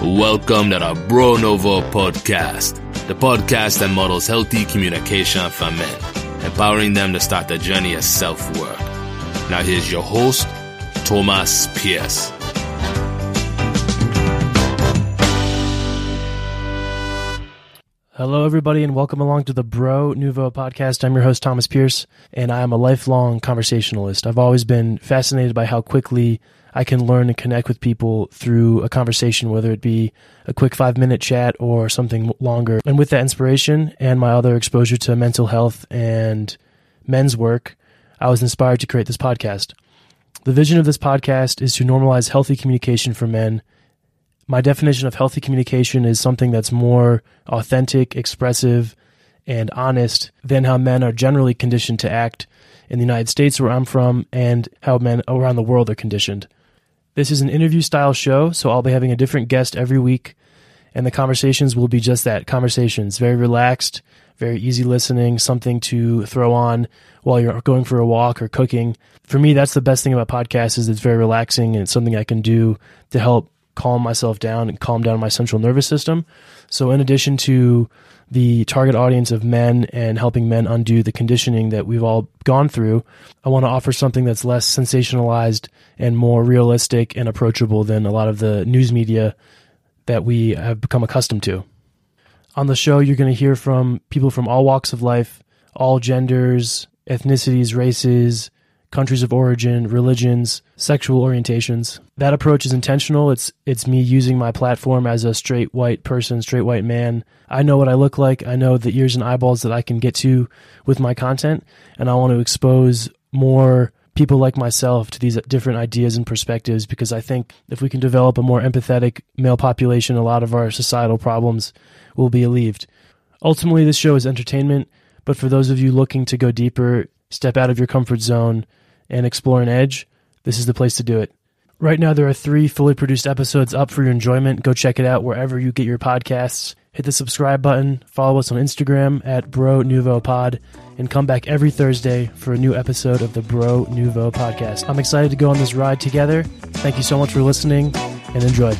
welcome to the Bro Nouveau podcast, the podcast that models healthy communication for men, empowering them to start the journey of self work. Now, here's your host, Thomas Pierce. Hello, everybody, and welcome along to the Bro Nouveau podcast. I'm your host, Thomas Pierce, and I am a lifelong conversationalist. I've always been fascinated by how quickly I can learn and connect with people through a conversation, whether it be a quick five minute chat or something longer. And with that inspiration and my other exposure to mental health and men's work, I was inspired to create this podcast. The vision of this podcast is to normalize healthy communication for men my definition of healthy communication is something that's more authentic, expressive, and honest than how men are generally conditioned to act in the United States, where I'm from, and how men around the world are conditioned. This is an interview style show, so I'll be having a different guest every week, and the conversations will be just that conversations. Very relaxed, very easy listening, something to throw on while you're going for a walk or cooking. For me, that's the best thing about podcasts is it's very relaxing and it's something I can do to help calm myself down and calm down my central nervous system. So, in addition to the target audience of men and helping men undo the conditioning that we've all gone through, I want to offer something that's less sensationalized and more realistic and approachable than a lot of the news media that we have become accustomed to. On the show, you're going to hear from people from all walks of life, all genders, ethnicities, races, countries of origin, religions, sexual orientations. That approach is intentional. It's it's me using my platform as a straight white person, straight white man. I know what I look like. I know the ears and eyeballs that I can get to with my content, and I want to expose more people like myself to these different ideas and perspectives because I think if we can develop a more empathetic male population, a lot of our societal problems will be alleviated. Ultimately, this show is entertainment, but for those of you looking to go deeper, step out of your comfort zone, and explore an edge, this is the place to do it. Right now, there are three fully produced episodes up for your enjoyment. Go check it out wherever you get your podcasts. Hit the subscribe button, follow us on Instagram at Bro Nouveau Pod, and come back every Thursday for a new episode of the Bro Nouveau Podcast. I'm excited to go on this ride together. Thank you so much for listening and enjoy.